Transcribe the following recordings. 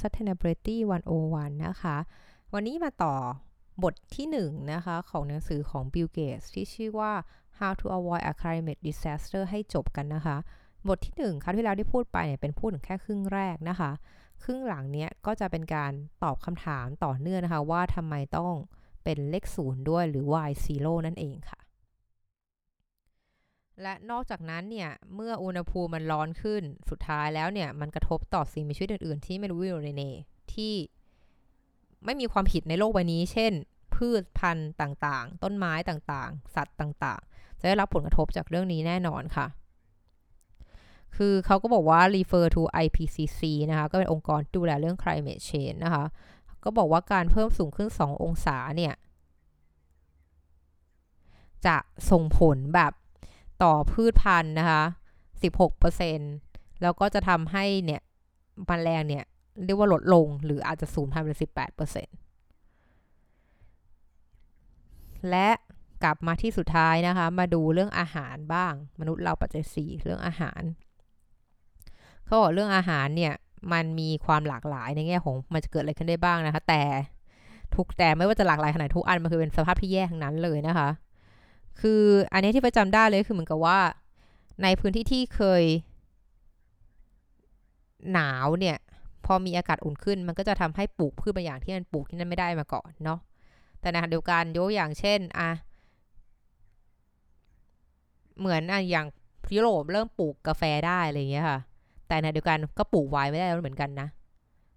Sustainability 101 นะคะ วันนี้มาต่อบทที่1นนะคะของหนังสือของ Bill Gates ที่ชื่อว่า How to Avoid a Climate Disaster ให้จบกันนะคะ บทที่ 1ครั้งที่แล้วได้พูดไปเนี่ยเป็นพูดถึงแค่ครึ่งแรกนะคะ ครึ่งหลังเนี้ยก็จะเป็นการตอบคำถามต่อเนื่องนะคะ ว่าทำไมต้องเป็นเลขศูนย์ด้วยหรือ y zero นั่นเองค่ะ และนอกจากนั้นเนี่ย เมื่ออุณหภูมิมันร้อนขึ้นสุดท้ายแล้วเนี่ย มันกระทบต่อสิ่งมีชีวิตอื่นๆ ที่ไม่รู้อยู่ในเนที่ไม่มีความผิดในโลกใบนี้ เช่น พืชพันธุ์ต่างๆ ต้นไม้ต่างๆ สัตว์ต่างๆ จะได้รับผลกระทบจากเรื่องนี้แน่นอนค่ะ คือเขาก็บอกว่า refer to IPCC นะคะ ก็เป็นองค์กรดูแลเรื่อง climate change นะคะ ก็บอกว่าการเพิ่มสูงขึ้น 2 องศาเนี่ย จะส่งผลแบบ ต่อพืชพันธุ์นะคะ 16%แล้วก็จะทำให้เนี่ยมแมลงเนี่ยเรียกว่าลดลงหรืออาจจะสูญพันธุ์ไป18%และกลับมาที่สุดท้ายนะคะ มาดูเรื่องอาหารบ้าง มนุษย์เราปัจจัยสี่เรื่องอาหาร เขาบอกเรื่องอาหารเนี่ยมันมีความหลากหลายในแง่ของมันจะเกิดอะไรขึ้นได้บ้างนะคะ แต่ทุกแต่ไม่ว่าจะหลากหลายขนาดทุกอันมันคือเป็นสภาพที่แย่ทั้งนั้นเลยนะคะ คืออันนี้ที่ประจำได้เลยคือเหมือนกับว่า ในพื้นที่ที่เคย หนาวเนี่ย พอมีอากาศอุ่นขึ้น มันก็จะทำให้ปลูกพืชบางอย่างที่มันปลูกที่นั่นไม่ได้มาก่อนเนาะแต่ในขณะเดียวกันยกอย่างเช่นอะเหมือนอะอย่างยุโรปเริ่มปลูกกาแฟได้อะไรอย่างเงี้ยค่ะ แต่ในเดียวกันก็ปลูกไวน์ไม่ได้แล้วเหมือนกันนะ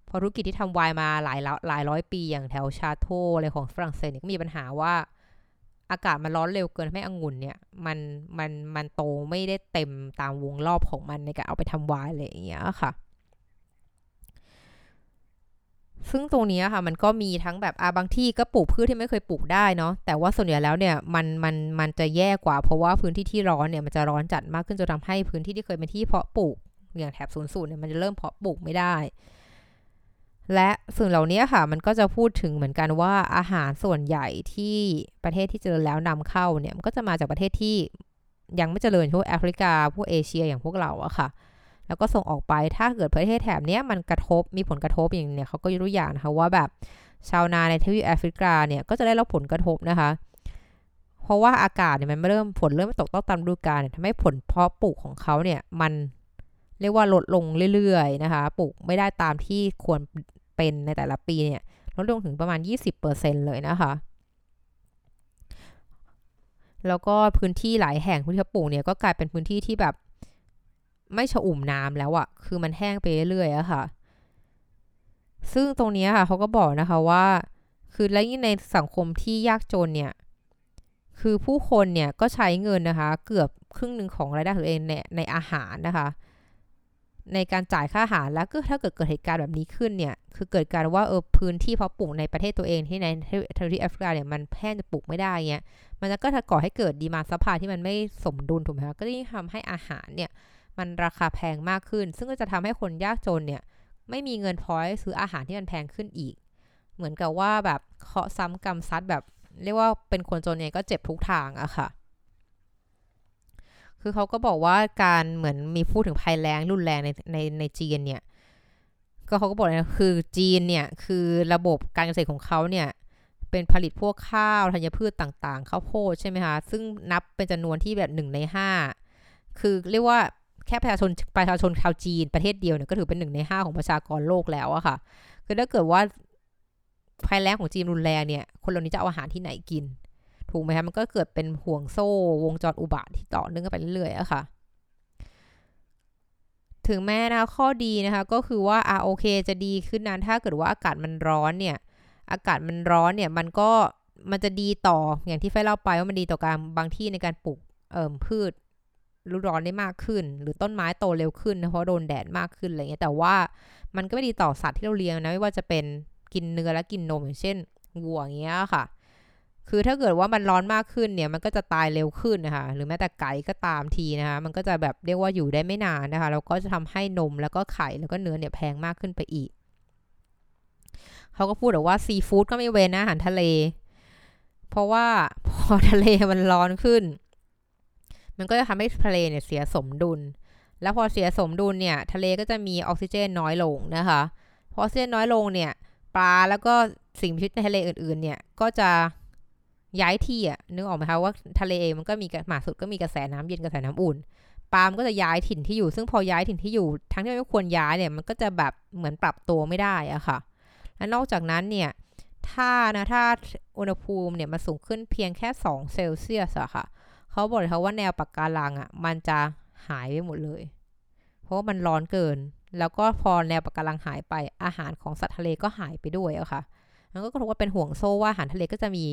พอธุรกิจที่ทำไวน์มาหลายหลายร้อยปีอย่างแถวชาโตอะไรของฝรั่งเศสเนี่ยก็มีปัญหาว่า อากาศมันร้อนเร็วเกินทำให้องุ่นเนี่ยมันมันมันโตไม่ได้เต็มตามวงรอบของมันในการเอาไปทำวายอะไรอย่างเงี้ยค่ะ ซึ่งตรงนี้ค่ะ มันก็มีทั้งแบบอาบางที่ก็ปลูกพืชที่ไม่เคยปลูกได้เนาะแต่ว่าส่วนใหญ่แล้วเนี่ยมันมันมันจะแย่กว่าเพราะว่าพื้นที่ที่ร้อนเนี่ยมันจะร้อนจัดมากขึ้นจนทาให้พื้นที่ที่เคยเป็นที่เพาะปลูกอย่างแถบศูนย์สูตรเนี่ยมันจะเริ่มเพาะปลูกไม่ได้ และสิ่งเหล่านี้ค่ะ มันก็จะพูดถึงเหมือนกันว่าอาหารส่วนใหญ่ที่ประเทศที่เจริญแล้วนำเข้าเนี่ยมันก็จะมาจากประเทศที่ยังไม่เจริญพวกแอฟริกาพวกเอเชียอย่างพวกเราอะค่ะ แล้วก็ส่งออกไปถ้าเกิดประเทศแถบนี้มันกระทบมีผลกระทบอย่างเนี่ยเขาก็ยกตัวอย่างนะคะว่าแบบชาวนาในทวีปแอฟริกาเนี่ยก็จะได้รับผลกระทบนะคะ เพราะว่าอากาศเนี่ยมันเริ่มฝนเริ่มตกต้องตามฤดูกาลทำให้ผลเพาะปลูกของเขาเนี่ยมันเรียกว่าลดลงเรื่อยๆนะคะ ปลูกไม่ได้ตามที่ควร เป็นในแต่ละปีเนี่ยลดลงถึงประมาณ 20%เลยนะคะ แล้วก็พื้นที่หลายแห่งพื้นที่ปลูกเนี่ยก็กลายเป็นพื้นที่ที่แบบไม่ชอุ่มน้ำแล้วอะคือมันแห้งไปเรื่อยๆอะค่ะ ซึ่งตรงนี้ค่ะเขาก็บอกนะคะว่า คือและยิ่งในสังคมที่ยากจนเนี่ย คือผู้คนเนี่ยก็ใช้เงินนะคะ เกือบครึ่งหนึ่งของรายได้ของเองในในอาหารนะคะ ในการจ่ายค่าอาหารแล้วก็ถ้าเกิดเกิดเหตุการณ์แบบนี้ขึ้นเนี่ย คือเกิดการว่าเออพื้นที่เพาะปลูกในประเทศตัวเองที่ในทวีปแอฟริกาเนี่ยมันแทบจะปลูกไม่ได้เงี้ยมันก็จะก่อให้เกิด demand supply ที่มันไม่สมดุลถูกไหมคะก็ยิ่งทำให้อาหารเนี่ยมันราคาแพงมากขึ้น ซึ่งก็จะทำให้คนยากจนเนี่ยไม่มีเงินพอซื้ออาหารที่มันแพงขึ้นอีก เหมือนกับว่าแบบเคราะห์ซ้ำกรรมซัดแบบ เรียกว่าเป็นคนจนเนี่ยก็เจ็บทุกทางอะค่ะ คือเขาก็บอกว่าการเหมือนมีพูดถึงภัยแรงรุนแรงในในในจีนเนี่ย ก็เขาก็บอกนะคือจีนเนี่ยคือระบบการเกษตรของเขาเนี่ยเป็นผลิตพวกข้าวธัญพืชต่างๆข้าวโพดใช่ไหมคะซึ่งนับเป็นจำนวนที่แบบหนึ่งในห้าคือเรียกว่าแค่ประชาชนประชาชนชาวจีนประเทศเดียวเนี่ยก็ถือเป็นหนึ่งในห้าของประชากรโลกแล้วอะค่ะคือถ้าเกิดว่าภัยแรงของจีนรุนแรงเนี่ยคนเหล่านี้จะเอาอาหารที่ไหนกิน ถูกไหมคะมันก็เกิดเป็นห่วงโซ่วงจรอุบาทที่ต่อเนื่องกันไปเรื่อยๆอะค่ะ ถึงแม้นะข้อดีนะคะก็คือว่าอ่าโอเคจะดีขึ้นนะถ้าเกิดว่าอากาศมันร้อนเนี่ยอากาศมันร้อนเนี่ยมันก็มันจะดีต่ออย่างที่ไฟเล่าไปว่ามันดีต่อการบางที่ในการปลูกเอ่อพืชฤดูร้อนได้มากขึ้น หรือต้นไม้โตเร็วขึ้นนะเพราะโดนแดดมากขึ้นอะไรเงี้ยแต่ว่ามันก็ไม่ดีต่อสัตว์ที่เราเลี้ยงนะไม่ว่าจะเป็นกินเนื้อและกินนมอย่างเช่นวัวอย่างเงี้ยค่ะ คือถ้าเกิดว่ามันร้อนมากขึ้นเนี่ยมันก็จะตายเร็วขึ้นนะคะหรือแม้แต่ไก่ก็ตามทีนะคะมันก็จะแบบเรียกว่าอยู่ได้ไม่นานนะคะแล้วก็จะทำให้นมแล้วก็ไข่แล้วก็เนื้อเนี่ยแพงมากขึ้นไปอีกเขาก็พูดบอกว่าซีฟู้ดก็ไม่เว้นนะอาหารทะเล เพราะว่าพอทะเลมันร้อนขึ้น มันก็จะทำให้ทะเลเนี่ยเสียสมดุล แล้วพอเสียสมดุลเนี่ยทะเลก็จะมีออกซิเจนน้อยลงนะคะพอออกซิเจนน้อยลงเนี่ยปลาแล้วก็สิ่งมีชีวิตในทะเลอื่นๆเนี่ยก็จะ ย้ายที่อะนึกออกไหมคะว่าทะเลเองมันก็มีหมาสุดก็มีกระแสน้ำเย็นกระแสน้ำอุ่นปลามก็จะย้ายถิ่นที่อยู่ ซึ่งพอย้ายถิ่นที่อยู่ ทั้งที่ไม่ควรย้ายเนี่ยมันก็จะแบบเหมือนปรับตัวไม่ได้อะค่ะ และนอกจากนั้นเนี่ยถ้านะถ้าอุณหภูมิเนี่ยมันสูงขึ้นเพียงแค่ 2 เซลเซียสอะค่ะเขาบอกเลยค่ะว่าแนวปะการังอะมันจะหายไปหมดเลย เพราะว่ามันร้อนเกิน แล้วก็พอแนวปะการังหายไปอาหารของสัตว์ทะเลก็หายไปด้วยอะค่ะมันก็ถือว่าเป็นห่วงโซ่ว่าอาหารทะเลก็จะมี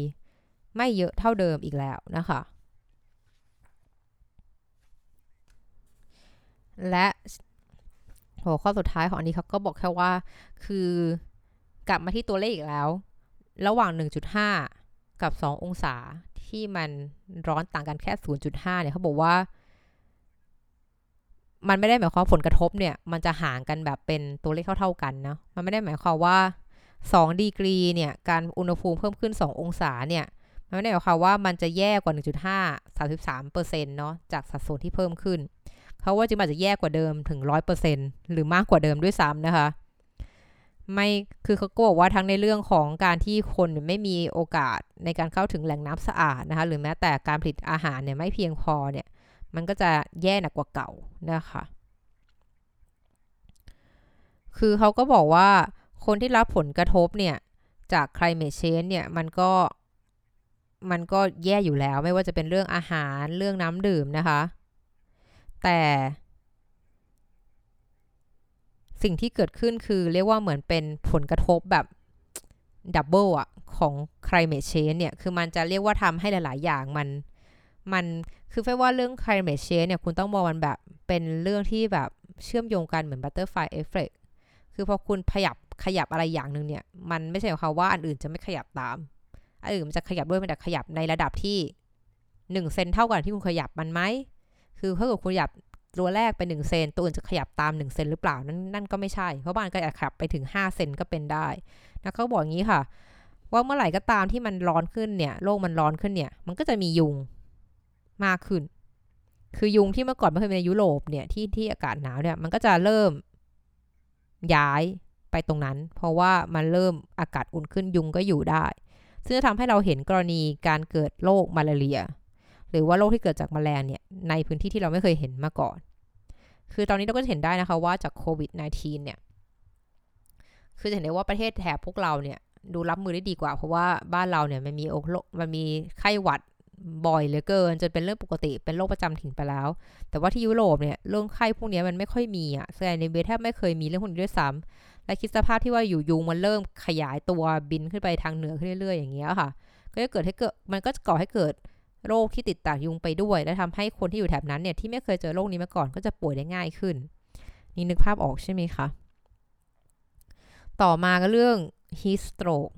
ไม่เยอะเท่าเดิมอีกแล้วนะคะ และหัวข้อสุดท้ายของอันนี้เขาก็บอกแค่ว่า คือกลับมาที่ตัวเลขอีกแล้ว ระหว่าง 1.5 กับ 2 องศาที่มันร้อนต่างกันแค่ 0.5 เนี่ยเขาบอกว่า มันไม่ได้หมายความผลกระทบเนี่ย มันจะห่างกันแบบเป็นตัวเลขเท่าๆกันนะมันไม่ได้หมายความว่า2ดีกรีเนี่ย การอุณหภูมิเพิ่มขึ้น 2 องศาเนี่ย มันไม่ได้หมายความว่ามันจะแย่กว่า 1.5 33เปอร์เซ็นต์เนาะจากสัดส่วนที่เพิ่มขึ้น เขาว่าจะมาจะแย่กว่าเดิมถึง 100เปอร์เซ็นต์หรือมากกว่าเดิมด้วยซ้ำนะคะไม่คือเขาก็บอกว่าทั้งในเรื่องของการที่คนไม่มีโอกาสในการเข้าถึงแหล่งน้ำสะอาดนะคะหรือแม้แต่การผลิตอาหารเนี่ยไม่เพียงพอเนี่ยมันก็จะแย่หนักกว่าเก่านะคะ คือเขาก็บอกว่าคนที่รับผลกระทบเนี่ยจาก climate change เนี่ยมันก็ มันก็แย่อยู่แล้ว ไม่ว่าจะเป็นเรื่องอาหารเรื่องน้ำดื่มนะคะ แต่สิ่งที่เกิดขึ้นคือเรียกว่าเหมือนเป็นผลกระทบแบบดับเบิลอะของ climate change เนี่ย คือมันจะเรียกว่าทำให้หลาย ๆ อย่างมัน มัน คือแค่ว่าเรื่อง climate change เนี่ย คุณต้องมองมันแบบเป็นเรื่องที่แบบเชื่อมโยงกันเหมือน butterfly effect คือพอคุณขยับขยับอะไรอย่างหนึ่งเนี่ย มันไม่ใช่หมายความว่าอันอื่นจะไม่ขยับตาม อื่นมันจะขยับด้วยมันจะขยับในระดับที่หนึ่งเซนเท่ากันที่คุณขยับมันไหมคือถ้าเกิดคุณขยับตัวแรกไปหนึ่งเซนตัวอื่นจะขยับตามหนึ่งเซนหรือเปล่านั่นนั่นก็ไม่ใช่ เพราะบางก็อาจขยับไปถึงห้าเซนก็เป็นได้นะเขาบอกอย่างนี้ค่ะ ว่าเมื่อไหร่ก็ตามที่มันร้อนขึ้นเนี่ยโลกมันร้อนขึ้นเนี่ย มันก็จะมียุงมากขึ้น คือยุงที่เมื่อก่อนไม่เคยในยุโรปเนี่ยที่ที่อากาศหนาวเนี่ยมันก็จะเริ่มย้ายไปตรงนั้น เพราะว่ามันเริ่มอากาศอุ่นขึ้นยุงก็อยู่ได้ ซึ่งจะทำให้เราเห็นกรณีการเกิดโรคมาลาเรีย หรือว่าโรคที่เกิดจากแมลงเนี่ยในพื้นที่ที่เราไม่เคยเห็นมาก่อน คือตอนนี้เราก็เห็นได้นะคะว่าจากโควิด -19 เนี่ย คือจะเห็นได้ว่าประเทศแถบพวกเราเนี่ยดูรับมือได้ดีกว่า เพราะว่าบ้านเราเนี่ยมันมีโรคมันมีไข้หวัดบ่อยเหลือเกินจนเป็นเรื่องปกติเป็นโรคประจำถิ่นไปแล้ว แต่ว่าที่ยุโรปเนี่ยเรื่องไข้พวกนี้มันไม่ค่อยมีอะแสดงในเบแทบไม่เคยมีเรื่องพวกนี้ด้วยซ้ำ และคิดสภาพที่ว่าอยู่ยุงมันเริ่มขยายตัวบินขึ้นไปทางเหนือขึ้นเรื่อย ๆ อย่างเงี้ยค่ะ ก็จะเกิดให้เกิดมันก็จะก่อให้เกิดโรคที่ติดตากยุงไปด้วย และทำให้คนที่อยู่แถบนั้นเนี่ยที่ไม่เคยเจอโรคนี้มาก่อนก็จะป่วยได้ง่ายขึ้น นี่นึกภาพออกใช่ไหมคะ ต่อมาก็เรื่อง heat stroke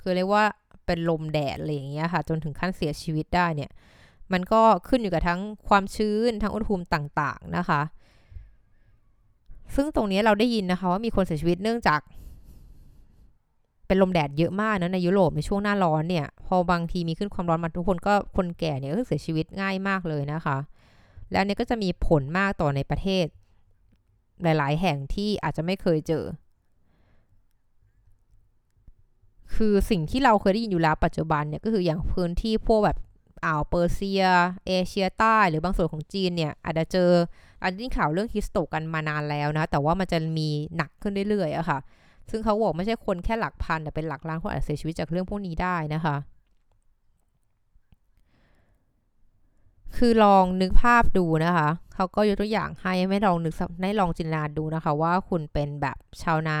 คือเรียกว่าเป็นลมแดดอะไรอย่างเงี้ยค่ะ จนถึงขั้นเสียชีวิตได้เนี่ย มันก็ขึ้นอยู่กับทั้งความชื้นทั้งอุณหภูมิต่างๆนะคะ ซึ่งตรงนี้เราได้ยินนะคะว่ามีคนเสียชีวิตเนื่องจาก เป็นลมแดดเยอะมากนะในยุโรปในช่วงหน้าร้อนเนี่ย พอบางทีมีขึ้นความร้อนมาทุกคนก็คนแก่เนี่ยก็เสียชีวิตง่ายมากเลยนะคะ แล้วเนี่ยก็จะมีผลมากต่อในประเทศ หลาย ๆ แห่งที่อาจจะไม่เคยเจอ คือสิ่งที่เราเคยได้ยินอยู่แล้วปัจจุบันเนี่ยก็คืออย่างพื้นที่พวกแบบอ่าวเปอร์เซีย เอเชียใต้ หรือบางส่วนของจีนเนี่ยอาจจะเจอ อันนี้ข่าวเรื่องฮิสโตกันมานานแล้วนะ แต่ว่ามันจะมีหนักขึ้นเรื่อยๆอะค่ะ ซึ่งเขาบอกไม่ใช่คนแค่หลักพันแต่เป็นหลักล้านคนอาจจะเสียชีวิตจากเรื่องพวกนี้ได้นะคะ คือลองนึกภาพดูนะคะ เขาก็ยกตัวอย่างให้ไม่ลองนึกให้ลองจินตนาดูนะคะ ว่าคุณเป็นแบบชาวนา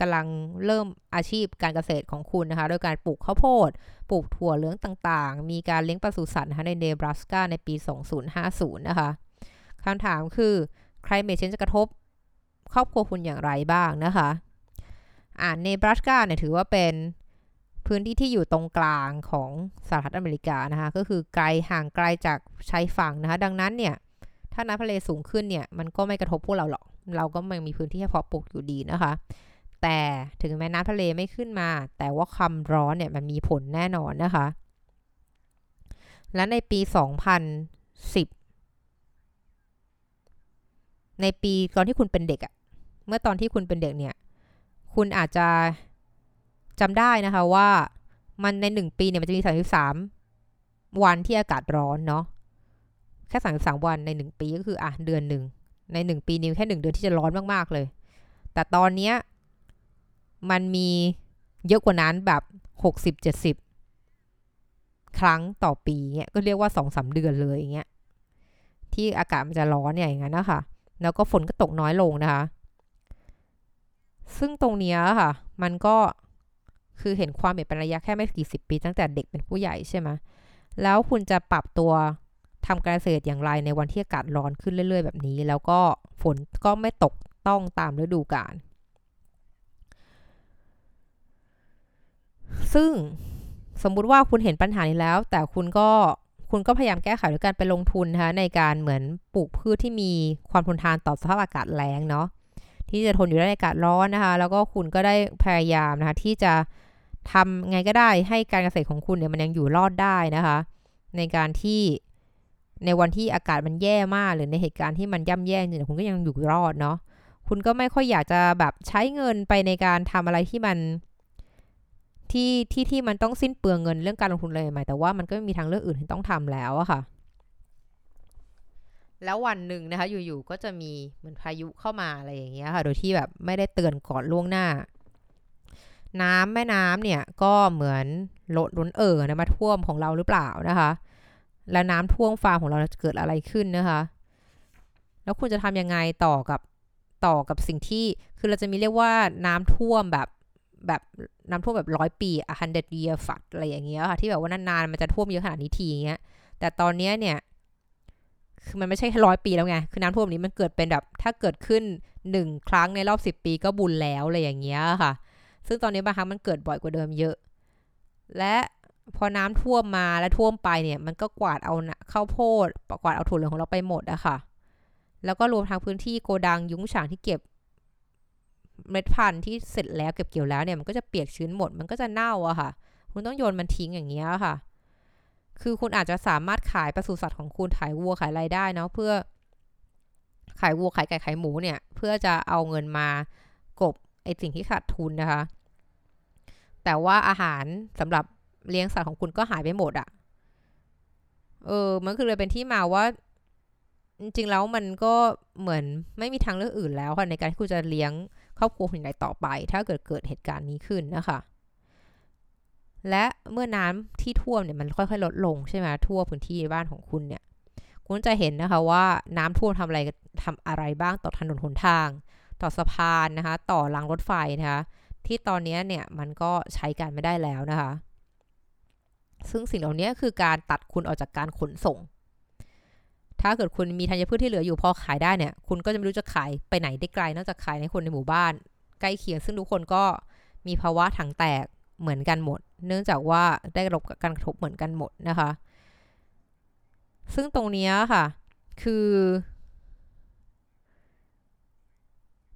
กำลังเริ่มอาชีพการเกษตรของคุณนะคะ โดยการปลูกข้าวโพด ปลูกถั่วเหลืองต่างๆ มีการเลี้ยงปศุสัตว์นะคะในเนบราสกาในปี 2050 นะคะ คำถามคือใครเมชเชนจะกระทบ ครอบครัวคุณอย่างไรบ้างนะคะอ่าเนบราสกาเนี่ยถือว่าเป็นพื้นที่ที่อยู่ตรงกลางของสหรัฐอเมริกานะคะ ก็คือไกลห่างไกลจากชายฝั่งนะคะ ดังนั้นเนี่ย ถ้าน้ำทะเลสูงขึ้นเนี่ย มันก็ไม่กระทบพวกเราหรอก เราก็ยังมีพื้นที่ให้เพาะปลูกอยู่ดีนะคะ แต่ถึงแม้น้ำทะเลไม่ขึ้นมา แต่ว่าความร้อนเนี่ยมันมีผลแน่นอนนะคะ และในปี 2010 ในปีตอนที่คุณเป็นเด็กอะเมื่อตอนที่คุณเป็นเด็กเนี่ย คุณอาจจะจำได้นะคะว่ามันในหนึ่งปีเนี่ยมันจะมีสามสิบสามวันที่อากาศร้อนเนาะแค่สามสิบสามวันในหนึ่งปีก็คืออะเดือนหนึ่งในหนึ่งปีนี้แค่หนึ่งเดือนที่จะร้อนมากๆเลย แต่ตอนเนี้ยมันมีเยอะกว่านั้นแบบหกสิบเจ็ดสิบครั้งต่อปีเงี้ยก็เรียกว่าสองสาเดือนเลยอย่างเงี้ยที่อากาศมันจะร้อนเนี่ยอย่างนั้นนะคะ แล้วก็ฝนก็ตกน้อยลงนะคะ ซึ่งตรงนี้ค่ะ มันก็คือเห็นความเปลี่ยนแปลงระยะแค่ไม่กี่สิบปี ตั้งแต่เด็กเป็นผู้ใหญ่ใช่ไหมแล้วคุณจะปรับตัวทำการเกษตรอย่างไรในวันที่อากาศร้อนขึ้นเรื่อย ๆ แบบนี้ แล้วก็ฝนก็ไม่ตกต้องตามฤดูกาล ซึ่งสมมุติว่าคุณเห็นปัญหานี้แล้ว แต่คุณก็ คุณก็พยายามแก้ไขด้วยการไปลงทุนนะคะในการเหมือนปลูกพืชที่มีความทนทานต่อสภาพอากาศแล้งเนาะที่จะทนอยู่ในอากาศร้อนนะคะ แล้วก็คุณก็ได้พยายามนะคะที่จะทำไงก็ได้ให้การเกษตรของคุณเนี่ยมันยังอยู่รอดได้นะคะ ในการที่ในวันที่อากาศมันแย่มากหรือในเหตุการณ์ที่มันย่ำแย่จริงคุณก็ยังอยู่รอดเนาะคุณก็ไม่ค่อยอยากจะแบบใช้เงินไปในการทำอะไรที่มัน ที่ที่ที่มันต้องสิ้นเปลืองเงินเรื่องการลงทุนเลยหมายแต่ว่ามันก็มีทางเลือกอื่นที่ต้องทำแล้วอะค่ะ แล้ววันหนึ่งนะคะ อยู่ๆก็จะมีเหมือนพายุเข้ามาอะไรอย่างเงี้ยค่ะ โดยที่แบบไม่ได้เตือนก่อนล่วงหน้า น้ำแม่น้ำเนี่ยก็เหมือนลดล้นเอ่อนะมาท่วมของเราหรือเปล่านะคะ แล้วน้ำท่วมฟาร์มของเราจะเกิดอะไรขึ้นนะคะ แล้วคุณจะทำยังไงต่อกับต่อกับสิ่งที่คือเราจะมีเรียกว่าน้ำท่วมแบบ แบบน้ำท่วมแบบร้อยปีอะ hundred year flood อะไรอย่างเงี้ยค่ะ ที่แบบว่านานๆมันจะท่วมเยอะขนาดนี้ทีเงี้ย แต่ตอนเนี้ยเนี่ย คือมันไม่ใช่แค่ร้อยปีแล้วไง คือน้ำท่วมนี้มันเกิดเป็นแบบ ถ้าเกิดขึ้นหนึ่งครั้งในรอบสิบปีก็บุญแล้วอะไรอย่างเงี้ยค่ะ ซึ่งตอนนี้บางครั้งมันเกิดบ่อยกว่าเดิมเยอะ และพอน้ำท่วมมาและท่วมไปเนี่ย มันก็กวาดเอาข้าวโพดกวาดเอาถั่วเหลืองของเราไปหมดอะค่ะ แล้วก็รวมทั้งพื้นที่โกดังยุ้งฉางที่เก็บ เมล็ดพันธุ์ที่เสร็จแล้วเก็บเกี่ยวแล้วเนี่ยมันก็จะเปียกชื้นหมดมันก็จะเน่าอะค่ะ คุณต้องโยนมันทิ้งอย่างเงี้ยค่ะ คือคุณอาจจะสามารถขายปศุสัตว์ของคุณขายวัวขายอะไรได้เนาะเพื่อ ขายวัวขายไก่ขายหมูเนี่ย เพื่อจะเอาเงินมากบไอสิ่งที่ขาดทุนนะคะ แต่ว่าอาหารสำหรับเลี้ยงสัตว์ของคุณก็หายไปหมดอะเออ มันคือเลยเป็นที่มาว่า จริงๆแล้วมันก็เหมือนไม่มีทางเลือกอื่นแล้วค่ะในการที่คุณจะเลี้ยง ครอบครัวคนใดต่อไป ถ้าเกิดเกิดเหตุการณ์นี้ขึ้นนะคะ และเมื่อน้ำที่ท่วมเนี่ยมันค่อยๆลดลงใช่ไหมทั่วพื้นที่บ้านของคุณเนี่ย คุณจะเห็นนะคะว่าน้ำท่วมทำอะไรทำอะไรบ้างต่อถนนหนทาง ต่อสะพานนะคะ ต่อรางรถไฟนะคะ ที่ตอนนี้เนี่ยมันก็ใช้การไม่ได้แล้วนะคะ ซึ่งสิ่งเหล่านี้คือการตัดคุณออกจากการขนส่ง ถ้าเกิดคุณมีธัญพืชที่เหลืออยู่พอขายได้เนี่ย คุณก็จะไม่รู้จะขายไปไหนได้ไกล นอกจากขายในคนในหมู่บ้าน ใกล้เคียง ซึ่งทุกคนก็มีภาวะถังแตกเหมือนกันหมด เนื่องจากว่าได้รับการกระทบเหมือนกันหมดนะคะ ซึ่งตรงนี้ค่ะ คือ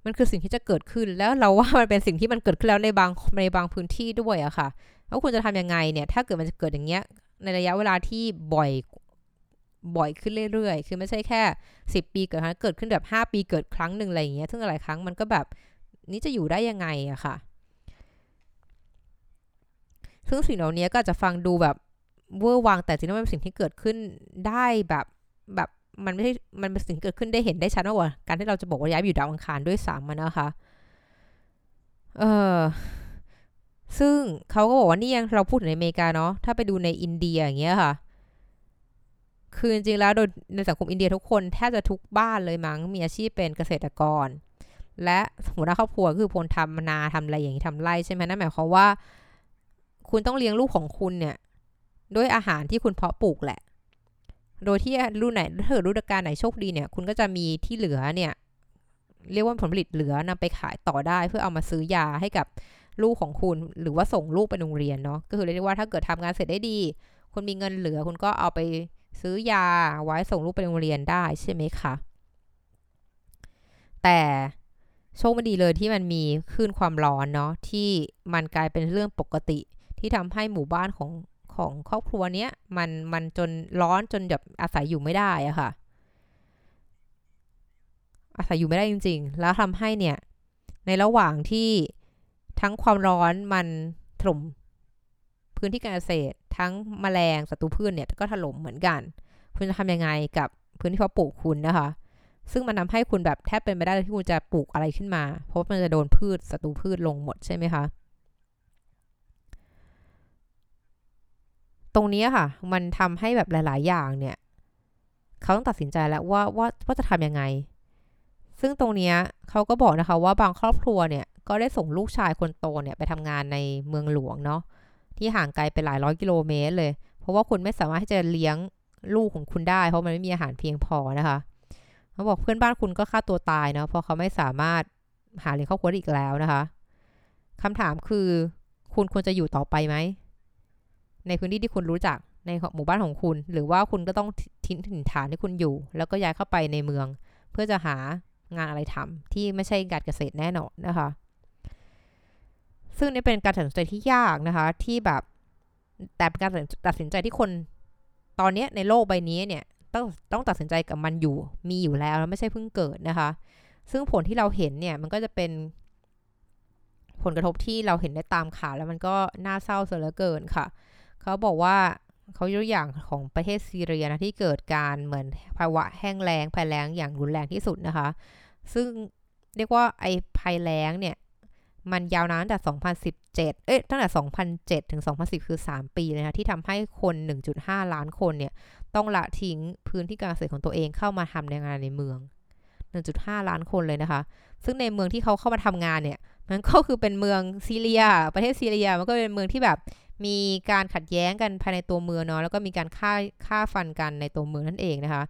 มันคือสิ่งที่จะเกิดขึ้นแล้วเราว่ามันเป็นสิ่งที่มันเกิดขึ้นแล้วในบางในบางพื้นที่ด้วยอะค่ะแล้วคุณจะทำยังไงเนี่ย ถ้าเกิดมันจะเกิดอย่างเงี้ยในระยะเวลาที่บ่อย บ่อยขึ้นเรื่อยๆ คือไม่ใช่แค่ 10 ปีเกิดครั้งเกิดขึ้นแบบ 5 ปีเกิดครั้งหนึ่งอะไรอย่างเงี้ย ซึ่งหลายครั้งมันก็แบบนี่จะอยู่ได้ยังไงอะค่ะ ซึ่งสิ่งเหล่านี้ก็จะฟังดูแบบเวอร์วังแต่จริงๆมันเป็นสิ่งที่เกิดขึ้นได้แบบแบบมันไม่ใช่มันเป็นสิ่งเกิดขึ้นได้เห็นได้ชัดมากกว่าการที่เราจะบอกว่าย้ายไปอยู่ดาวอังคารด้วยซ้ำนะคะเออซึ่งเขาก็บอกว่านี่ยังเราพูดถึงในอเมริกาเนาะถ้าไปดูในอินเดียอย่างเงี้ยค่ะ คือจริงๆแล้วโดยในสังคมอินเดียทุกคนแทบจะทุกบ้านเลยมั้งมีอาชีพเป็นเกษตรกร และหัวหน้าครอบครัวคือพลทำนาทำอะไรอย่างนี้ทำไร่ใช่ไหมนั่นหมายความว่า คุณต้องเลี้ยงลูกของคุณเนี่ย ด้วยอาหารที่คุณเพาะปลูกแหละ โดยที่รุ่นไหนถ้าฤดูกาลไหนโชคดีเนี่ย คุณก็จะมีที่เหลือเนี่ยเรียกว่าผลผลิตเหลือนำไปขายต่อได้เพื่อเอามาซื้อยาให้กับลูกของคุณหรือว่าส่งลูกไปโรงเรียนเนาะก็คือเรียกว่าถ้าเกิดทำงานเสร็จได้ดี คุณมีเงินเหลือคุณก็เอาไป ซื้อยาไว้ส่งลูกไปโรงเรียนได้ใช่ไหมคะแต่โชคไม่ดีเลยที่มันมีคลื่นความร้อนเนาะที่มันกลายเป็นเรื่องปกติ ที่ทำให้หมู่บ้านของของครอบครัวเนี้ยมันมันจนร้อนจนแบบอาศัยอยู่ไม่ได้อะค่ะ อาศัยอยู่ไม่ได้จริง ๆ แล้วทำให้เนี่ยในระหว่างที่ทั้งความร้อนมันถล่ม พื้นที่การเกษตร ทั้งมแมลงศัตรูพืชเนี่ยก็ถล่มเหมือนกัน คุณจะทำยังไงกับพื้นที่เพาะปลูกคุณนะคะ ซึ่งมันทาให้คุณแบบแทบเป็นไปได้ที่คุณจะปลูกอะไรขึ้นมา เพราะมันจะโดนพืชศัตรูพืชลงหมดใช่ไหมคะตรงนี้ค่ะ มันทำให้แบบหลาย ๆ อย่างเนี่ยเขาต้องตัดสินใจแล้วว่าว่าว่าจะทำยังไง ซึ่งตรงนี้เขาก็บอกนะคะว่าบางครอบครัวเนี่ยก็ได้ส่งลูกชายคนโตเนี่ยไปทำงานในเมืองหลวงเนาะ ที่ห่างไกลไปหลายร้อยกิโลเมตรเลย เพราะว่าคุณไม่สามารถที่จะเลี้ยงลูกของคุณได้ เพราะมันไม่มีอาหารเพียงพอนะคะเขาบอกเพื่อนบ้านคุณก็ฆ่าตัวตายเนาะเพราะเขาไม่สามารถหาเลี้ยงครอบครัวอีกแล้วนะคะคำถามคือคุณควรจะอยู่ต่อไปไหม ในพื้นที่ที่คุณรู้จักในหมู่บ้านของคุณ หรือว่าคุณก็ต้องทิ้งถิ่นฐานที่คุณอยู่ แล้วก็ย้ายเข้าไปในเมือง เพื่อจะหางานอะไรทำที่ไม่ใช่การเกษตรแน่นอนนะคะ ซึ่งนี่เป็นการตัดสินใจที่ยากนะคะ ที่แบบแต่เป็นการตัดสินใจที่คนตอนนี้ในโลกใบนี้เนี่ยต้องต้องตัดสินใจกับมันอยู่มีอยู่แล้วไม่ใช่เพิ่งเกิดนะคะ ซึ่งผลที่เราเห็นเนี่ยมันก็จะเป็นผลกระทบที่เราเห็นได้ตามข่าวแล้วมันก็น่าเศร้าเสียเหลือเกินค่ะ เขาบอกว่าเขายกอย่างของประเทศซีเรียนะที่เกิดการเหมือนภาวะแห้งแล้งภัยแล้งอย่างรุนแรงที่สุดนะคะ ซึ่งเรียกว่าไอ้ภัยแล้งเนี่ย มันยาวนานตั้งแต่ 2017 เอ๊ะ ตั้งแต่ 2007 ถึง 2010 คือ 3 ปีเลยนะ ที่ทำให้คน 1.5 ล้านคนเนี่ย ต้องละทิ้งพื้นที่การเกษตรของตัวเองเข้ามาทำในงานในเมือง 1.5 ล้านคนเลยนะคะ ซึ่งในเมืองที่เขาเข้ามาทำงานเนี่ย มันก็คือเป็นเมืองซีเรีย ประเทศซีเรีย มันก็เป็นเมืองที่แบบ มีการขัดแย้งกันภายในตัวเมืองเนาะ แล้วก็มีการฆ่า ฆ่าฟันกันในตัวเมืองนั่นเองนะคะ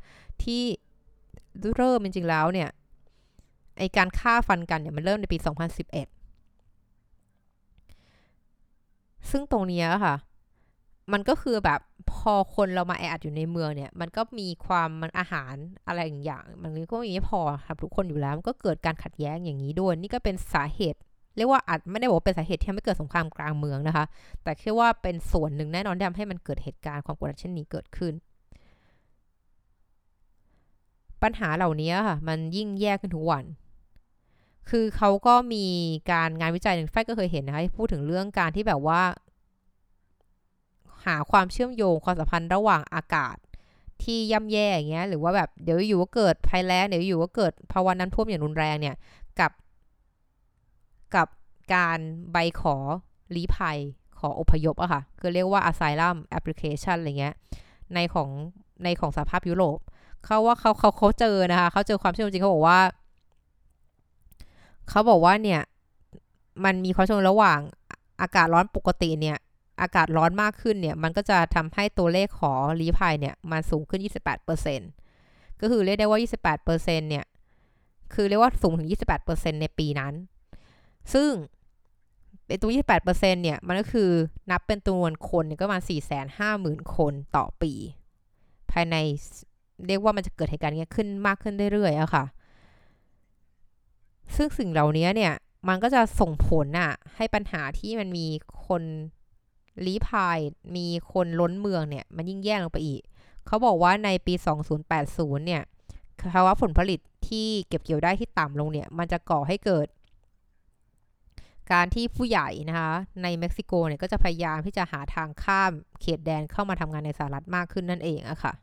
ที่เริ่มจริงๆแล้วเนี่ย ไอการฆ่าฟันกันเนี่ย มันเริ่มในปี 2011 ซึ่งตรงนี้ค่ะ มันก็คือแบบพอคนเรามาแออัดอยู่ในเมืองเนี่ย มันก็มีความมันอาหารอะไรอย่าง มันก็มีไม่พอครับทุกคนอยู่แล้วมันก็เกิดการขัดแย้งอย่างนี้ด้วยนี่ก็เป็นสาเหตุเรียกว่าอาจไม่ได้บอกเป็นสาเหตุที่ทำให้เกิดสงครามกลางเมืองนะคะ แต่แค่ว่าเป็นส่วนหนึ่งแน่นอนที่ทำให้มันเกิดเหตุการณ์ความกดดันเช่นนี้เกิดขึ้น ปัญหาเหล่านี้ค่ะ มันยิ่งแย่ขึ้นทุกวัน คือเขาก็มีการงานวิจัยหนึ่งไฟก็เคยเห็นนะคะพูดถึงเรื่องการที่แบบว่า หาความเชื่อมโยงความสัมพันธ์ระหว่างอากาศที่ย่ำแย่อย่างเงี้ยหรือว่าแบบเดี๋ยวอยู่ก็เกิดภัยแล้งเดี๋ยวอยู่ก็เกิดภาวะน้ำท่วมอย่างรุนแรงเนี่ยกับ กับการใบขอลี้ภัยขออพยพอะค่ะ คือเรียกว่า asylum application อะไรเงี้ยในของในของสหภาพยุโรปเขาว่าเขาเขาเขาเจอนะคะเขาเจอความเชื่อมจริงเขาบอกว่า เขาบอกว่าเนี่ย มันมีความชงระหว่างอากาศร้อนปกติเนี่ย อากาศร้อนมากขึ้นเนี่ย มันก็จะทำให้ตัวเลขขอรีพายเนี่ยมันสูงขึ้น 28%ก็คือเรียกได้ว่า 28%เนี่ยคือเรียกว่าสูงถึง 28%ในปีนั้น ซึ่งเป็นตัว 28%เนี่ย มันก็คือนับเป็นตัววนคนก็ประมาณ 450,000 คนต่อปี ภายในเรียกว่ามันจะเกิดเหตุการณ์นี้ขึ้นมากขึ้นเรื่อยๆอะค่ะ ซึ่งสิ่งเหล่านี้เนี่ยมันก็จะส่งผลอะให้ปัญหาที่มันมีคนลี้พายมีคนล้นเมืองเนี่ย มันยิ่งแย่ลงไปอีก เขาบอกว่าในปี 2080 เนี่ยภาวะผลผลิตที่เก็บเกี่ยวได้ที่ต่ำลงเนี่ย มันจะก่อให้เกิด การที่ผู้ใหญ่นะคะ ในเม็กซิโกเนี่ยก็จะพยายามที่จะหาทางข้ามเขตแดนเข้ามาทำงานในสหรัฐมากขึ้นนั่นเองอะค่ะ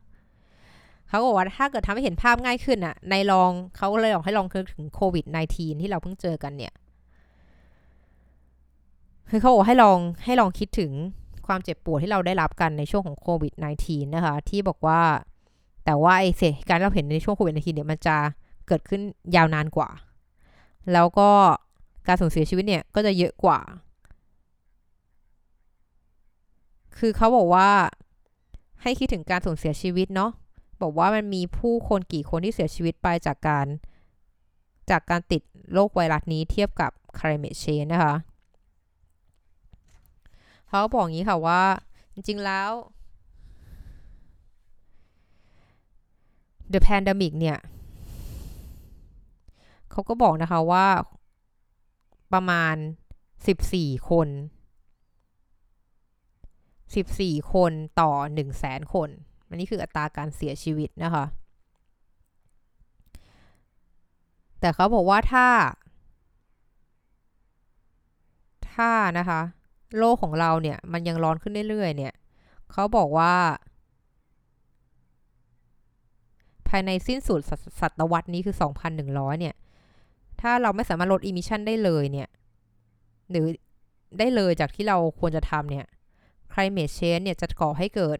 เขาบอกว่าถ้าเกิดทำให้เห็นภาพง่ายขึ้นอะในลองเขาเลยลองให้ลองนึกถึงโควิด -19 ที่เราเพิ่งเจอกันเนี่ยคือเขาบอกให้ลองให้ลองคิดถึงความเจ็บปวดที่เราได้รับกันในช่วงของโควิด -19 นะคะ ที่บอกว่า แต่ว่าไอ้เหตุการเราเห็นในช่วงโควิด -19 เนี่ยมันจะเกิดขึ้นยาวนานกว่า แล้วก็การสูญเสียชีวิตเนี่ยก็จะเยอะกว่า คือเขาบอกว่าให้คิดถึงการสูญเสียชีวิตเนาะ บอกว่ามันมีผู้คนกี่คนที่เสียชีวิตไปจากการจากการติดโรคไวรัสนี้เทียบกับ climate change นะคะเขาบอกอย่างนี้ค่ะว่า จริงๆแล้ว the pandemic เนี่ยเขาก็บอกนะคะว่าประมาณ 14 คน 14 คนต่อ 1 0 0 0 0แสนคน อันนี้คืออัตราการเสียชีวิตนะคะ แต่เขาบอกว่าถ้า ถ้านะคะ โลกของเราเนี่ย มันยังร้อนขึ้นเรื่อยๆ เนี่ยเขาบอกว่า ภายในสิ้นสุดศตวรรษนี้คือ 2,100 เนี่ย ถ้าเราไม่สามารถลด emission ได้เลยเนี่ย หรือได้เลยจากที่เราควรจะทำเนี่ย climate change เนี่ยจะก่อให้เกิด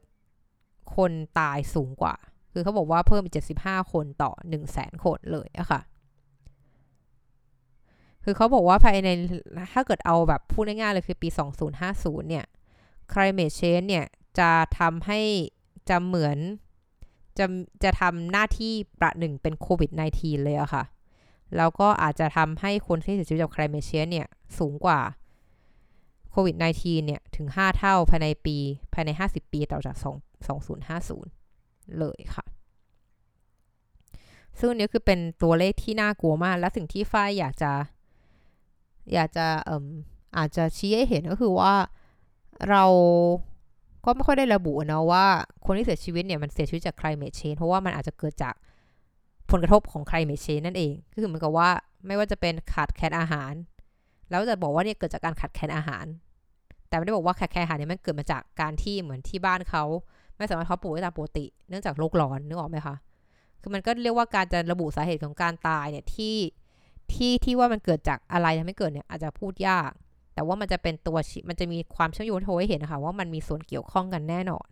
คนตายสูงกว่า คือเขาบอกว่าเพิ่มอีก75 คนต่อ 1 0 0 0 0แสนคนเลยอะค่ะ คือเขาบอกว่าภายในถ้าเกิดเอาแบบพูดง่ายๆเลยคือปี 2050 เนี่ย climate change เนี่ย จะทำให้จะเหมือนจะจะทำหน้าที่ประหนึ่งเป็นโควิด -19 เลยอะค่ะ แล้วก็อาจจะทำให้คนที่เสียชีวิตจาก climate change เนี่ย สูงกว่าโควิด -19 เนี่ย ถึง 5 เท่าภายในปีภายใน 50 ปีต่อจาก 2050 เลยค่ะ ซึ่งนี้คือเป็นตัวเลขที่น่ากลัวมาก และสิ่งที่ฝ้ายอยากจะ อยากจะเอ่มอาจจะชี้ให้เห็นก็คือว่าเราก็ไม่ค่อยได้ระบุนะว่าคนที่เสียชีวิตเนี่ยมันเสียชีวิตจาก climate change เพราะว่ามันอาจจะเกิดจากผลกระทบของ climate change นั่นเองก็คือเหมือนกับว่าไม่ว่าจะเป็นขาดแคลนอาหาร แล้วจะบอกว่าเนี่ยเกิดจากการขาดแคลนอาหาร แต่ไม่ได้บอกว่าขาดแคลนอาหารเนี่ยมันเกิดมาจากการที่เหมือนที่บ้านเขา ไม่สามารถเพาะปลูกได้ตามปกติ เนื่องจากโลกร้อนนึกออกไหมคะคือมันก็เรียกว่าการจะระบุสาเหตุของการตายเนี่ยที่ที่ที่ว่ามันเกิดจากอะไรทำให้เกิดเนี่ยอาจจะพูดยาก แต่ว่ามันจะเป็นตัวมันจะมีความเชื่อมโยงโชว์ให้เห็นนะคะว่ามันมีส่วนเกี่ยวข้องกันแน่นอน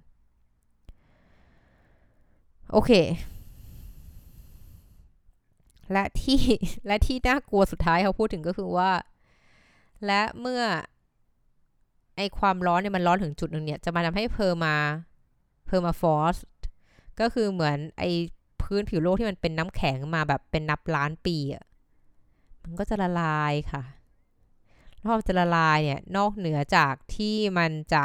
โอเค และที่และที่น่ากลัวสุดท้ายเขาพูดถึงก็คือว่า และเมื่อไอความร้อนเนี่ยมันร้อนถึงจุดหนึ่งเนี่ยจะมาทำให้ perma permafrost ก็คือเหมือนไอพื้นผิวโลกที่มันเป็นน้ำแข็งมาแบบเป็นนับล้านปีอะมันก็จะละลายค่ะแล้วพอจะละลายเนี่ยนอกเหนือจากที่มันจะ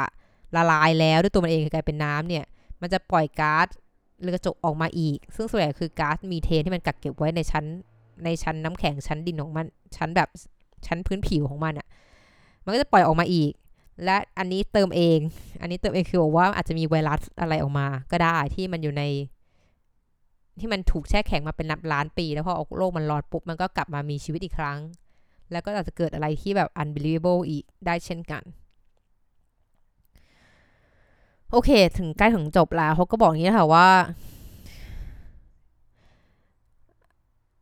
ละลายแล้วด้วยตัวมันเองกลายเป็นน้ำเนี่ย มันจะปล่อยก๊าซเรือกระจกออกมาอีก ซึ่งส่วนใหญ่คือก๊าซมีเทนที่มันกักเก็บไว้ในชั้นในชั้นน้ำแข็งชั้นดินของมัน ชั้นแบบชั้นพื้นผิวของมันอะ่ะ มันก็จะปล่อยออกมาอีก และอันนี้เติมเอง อันนี้เติมเองคือว่าอาจจะมีไวรัสอะไรออกมา ก็ได้ที่มันอยู่ใน ที่มันถูกแช่แข็งมาเป็นนับล้านปี แล้วพอโลกมันร้อนปุ๊บมันก็กลับมามีชีวิตอีกครั้ง แล้วก็อาจจะเกิดอะไรที่แบบ unbelievable อีกได้เช่นกัน โอเค ถึงใกล้ถึงจบแล้วเขาก็บอกอย่างนี้ค่ะว่า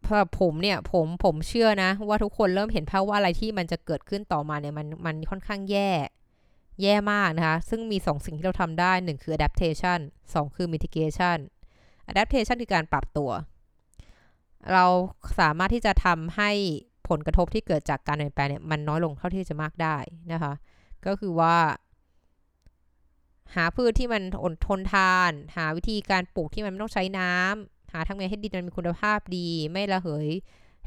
สำหรับผมเนี่ยผมผมเชื่อนะ ว่าทุกคนเริ่มเห็นภาพว่าอะไรที่มันจะเกิดขึ้นต่อมาเนี่ยมันมันค่อนข้างแย่ แย่มากนะคะ ซึ่งมี 2 สิ่งที่เราทำได้ 1 คือ adaptation 2 คือ mitigation adaptation คือการปรับตัว เราสามารถที่จะทำให้ผลกระทบที่เกิดจากการเปลี่ยนแปลงเนี่ยมันน้อยลงเท่าที่จะมากได้นะคะ ก็คือว่า หาพืชที่มันอดทนทาน หาวิธีการปลูกที่มันไม่ต้องใช้น้ำหาทำไงให้ดินมันมีคุณภาพดี ไม่ระเหย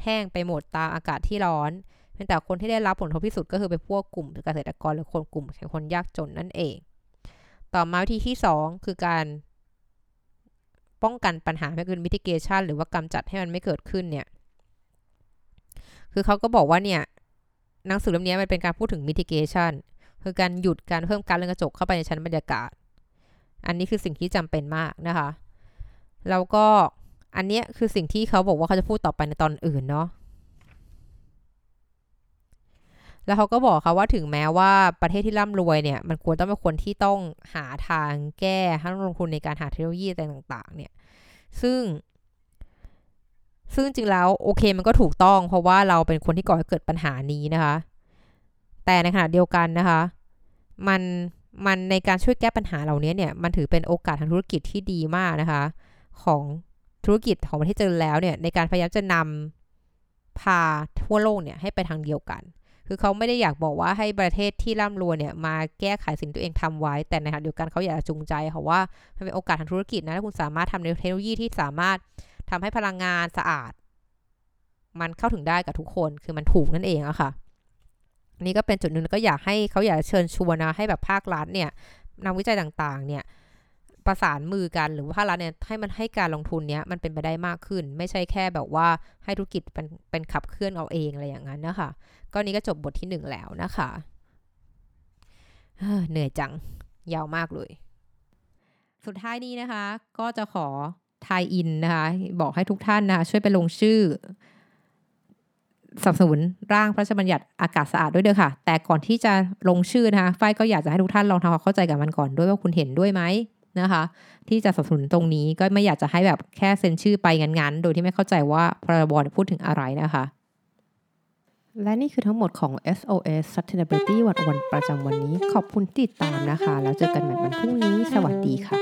แห้งไปหมดตามอากาศที่ร้อน เป็นแต่คนที่ได้รับผลกระทบที่สุดก็คือเป็นพวกกลุ่มเกษตรกรหรือคนกลุ่มคนยากจนนั่นเอง ต่อมาวิธีที่ 2 คือการ ป้องกันปัญหาไม่คือ mitigation หรือว่ากำจัดให้มันไม่เกิดขึ้นเนี่ย คือเขาก็บอกว่าเนี่ยหนังสือเล่มนี้มันเป็นการพูดถึง mitigation คือการหยุดการเพิ่มการเรืองกระจกเข้าไปในชั้นบรรยากาศ อันนี้คือสิ่งที่จำเป็นมากนะคะ แล้วก็อันนี้คือสิ่งที่เขาบอกว่าเขาจะพูดต่อไปในตอนอื่นเนาะ แล้วเขาก็บอกค่ะว่าถึงแม้ว่าประเทศที่ร่ำรวยเนี่ยมันควรต้องเป็นคนที่ต้องหาทางแก้ทั้งลงทุนในการหาเทคโนโลยีต่างๆ เนี่ย ซึ่ง ซึ่งจริงแล้วโอเคมันก็ถูกต้อง เพราะว่าเราเป็นคนที่ก่อให้เกิดปัญหานี้นะคะ แต่ในขณะเดียวกันนะคะ มันมันในการช่วยแก้ปัญหาเหล่านี้เนี่ยมันถือเป็นโอกาสทางธุรกิจที่ดีมากนะคะ ของธุรกิจของประเทศเจริญแล้วเนี่ยในการพยายามจะนำพาทั่วโลกเนี่ยให้ไปทางเดียวกัน คือเขาไม่ได้อยากบอกว่าให้ประเทศที่ร่ำรวยเนี่ยมาแก้ไขสิ่งตัวเองทำไว้ แต่ในขณะเดียวกันเขาอยากจูงใจค่ะว่ามันเป็นโอกาสทางธุรกิจนะถ้าคุณสามารถทำในเทคโนโลยีที่สามารถทำให้พลังงานสะอาด มันเข้าถึงได้กับทุกคนคือมันถูกนั่นเองอะค่ะนี่ก็เป็นจุดหนึ่งก็อยากให้เขาอยากเชิญชวนนะให้แบบภาครัฐเนี่ยนำวิจัยต่างๆ เนี่ย ประสานมือกันหรือว่าภาครัฐเนี่ยให้มันให้การลงทุนเนี้ยมันเป็นไปได้มากขึ้น ไม่ใช่แค่แบบว่าให้ธุรกิจเป็นเป็นขับเคลื่อนเอาเองอะไรอย่างนั้นนะคะก็นี้ก็จบบทที่หนึ่งแล้วนะคะเหนื่อยจังยาวมากเลย สุดท้ายนี้นะคะ ก็จะขอทายอินนะคะบอกให้ทุกท่านนะคะช่วยไปลงชื่อสนับสนุนร่างพระราชบัญญัติอากาศสะอาดด้วยเด้อค่ะ แต่ก่อนที่จะลงชื่อนะคะ ฝ้ายก็อยากจะให้ทุกท่านลองทำความเข้าใจกับมันก่อนด้วยว่าคุณเห็นด้วยไหม นะคะ ที่จะสนับสนุนตรงนี้ก็ไม่อยากจะให้แบบแค่เซ็นชื่อไปงั้นๆ โดยที่ไม่เข้าใจว่าพรบพูดถึงอะไรนะคะ และนี่คือทั้งหมดของ SOS Sustainability วันวันประจำวันนี้ ขอบคุณติดตามนะคะ แล้วเจอกันใหม่วันพรุ่งนี้ สวัสดีค่ะ